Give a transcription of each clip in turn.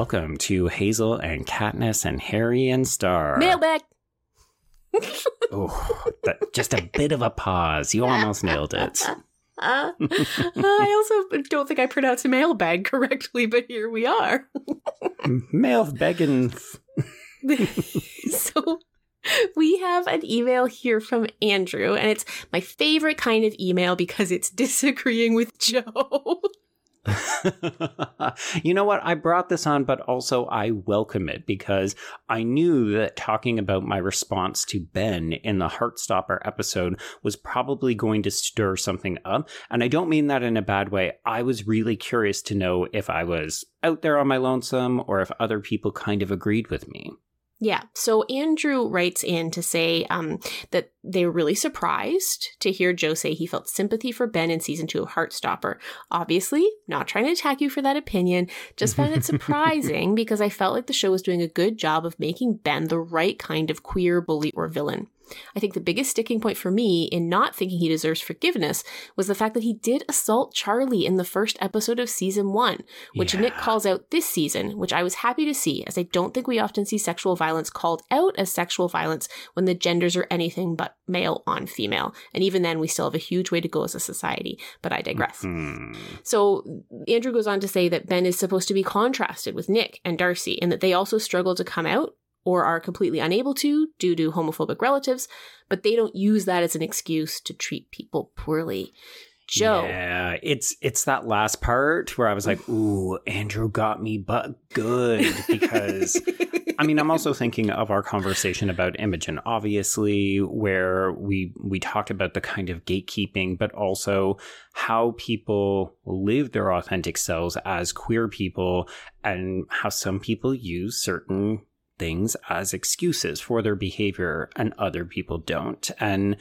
welcome to Hazel and Katniss and Harry and Starr. Mailbag. oh, that, just a bit of a pause. You almost nailed it. Uh, I also don't think I pronounced mailbag correctly, but here we are. Mail begging. so we have an email here from Andrew, and it's my favorite kind of email because it's disagreeing with Joe. you know what? I brought this on, but also I welcome it because I knew that talking about my response to Ben in the Heartstopper episode was probably going to stir something up. And I don't mean that in a bad way. I was really curious to know if I was out there on my lonesome or if other people kind of agreed with me. Yeah. So Andrew writes in to say um, that they were really surprised to hear Joe say he felt sympathy for Ben in season two of Heartstopper. Obviously, not trying to attack you for that opinion, just found it surprising because I felt like the show was doing a good job of making Ben the right kind of queer bully or villain. I think the biggest sticking point for me in not thinking he deserves forgiveness was the fact that he did assault Charlie in the first episode of season one, which yeah. Nick calls out this season, which I was happy to see, as I don't think we often see sexual violence called out as sexual violence when the genders are anything but male on female. And even then, we still have a huge way to go as a society, but I digress. Mm-hmm. So Andrew goes on to say that Ben is supposed to be contrasted with Nick and Darcy, and that they also struggle to come out or are completely unable to due to homophobic relatives, but they don't use that as an excuse to treat people poorly. Joe. Yeah, it's it's that last part where I was like, "Ooh, Andrew got me, but good." Because I mean, I'm also thinking of our conversation about Imogen, obviously, where we we talked about the kind of gatekeeping, but also how people live their authentic selves as queer people, and how some people use certain things as excuses for their behavior and other people don't. And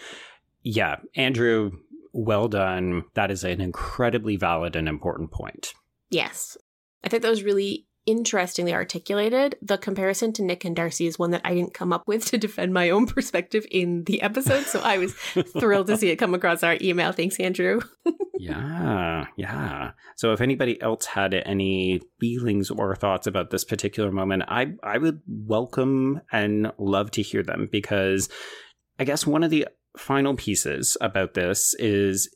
yeah, Andrew, well done. That is an incredibly valid and important point. Yes. I think that was really interestingly articulated. The comparison to Nick and Darcy is one that I didn't come up with to defend my own perspective in the episode. So I was thrilled to see it come across our email. Thanks, Andrew. yeah, yeah. So if anybody else had any feelings or thoughts about this particular moment, I I would welcome and love to hear them because I guess one of the final pieces about this is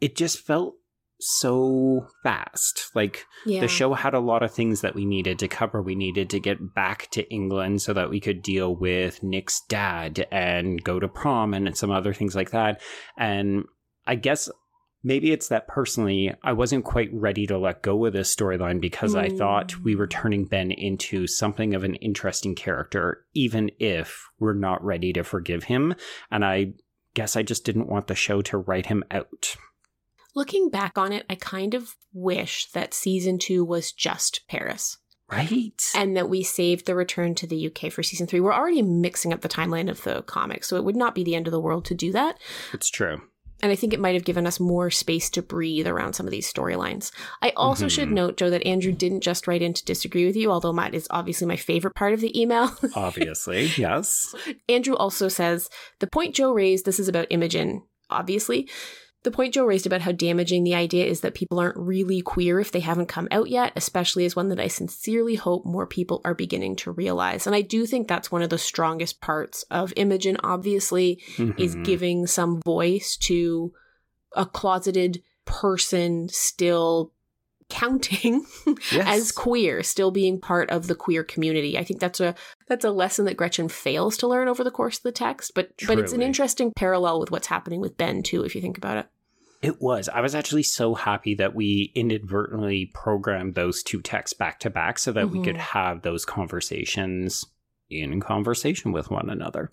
it just felt so fast. Like yeah. the show had a lot of things that we needed to cover. We needed to get back to England so that we could deal with Nick's dad and go to prom and some other things like that. And I guess maybe it's that personally I wasn't quite ready to let go of this storyline because mm. I thought we were turning Ben into something of an interesting character, even if we're not ready to forgive him. And I guess I just didn't want the show to write him out. Looking back on it, I kind of wish that season two was just Paris. Right. And that we saved the return to the UK for season three. We're already mixing up the timeline of the comics, so it would not be the end of the world to do that. It's true. And I think it might have given us more space to breathe around some of these storylines. I also mm-hmm. should note, Joe, that Andrew didn't just write in to disagree with you, although Matt is obviously my favorite part of the email. obviously, yes. Andrew also says the point Joe raised, this is about Imogen, obviously. The point Joe raised about how damaging the idea is that people aren't really queer if they haven't come out yet, especially is one that I sincerely hope more people are beginning to realize. And I do think that's one of the strongest parts of Imogen, obviously, mm-hmm. is giving some voice to a closeted person still counting yes. as queer, still being part of the queer community. I think that's a that's a lesson that Gretchen fails to learn over the course of the text, but Truly. but it's an interesting parallel with what's happening with Ben too, if you think about it. It was. I was actually so happy that we inadvertently programmed those two texts back to back so that mm-hmm. we could mm-hmm. have those conversations in conversation with one another.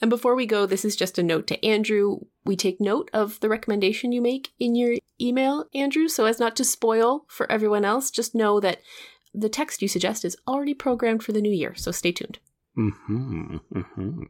And before we go, this is just a note to Andrew. We take note of the recommendation you make in your email, Andrew, so as not to spoil for everyone else. Just know that the text you suggest is already programmed for the new year, so stay tuned. Mm-hmm, mm-hmm.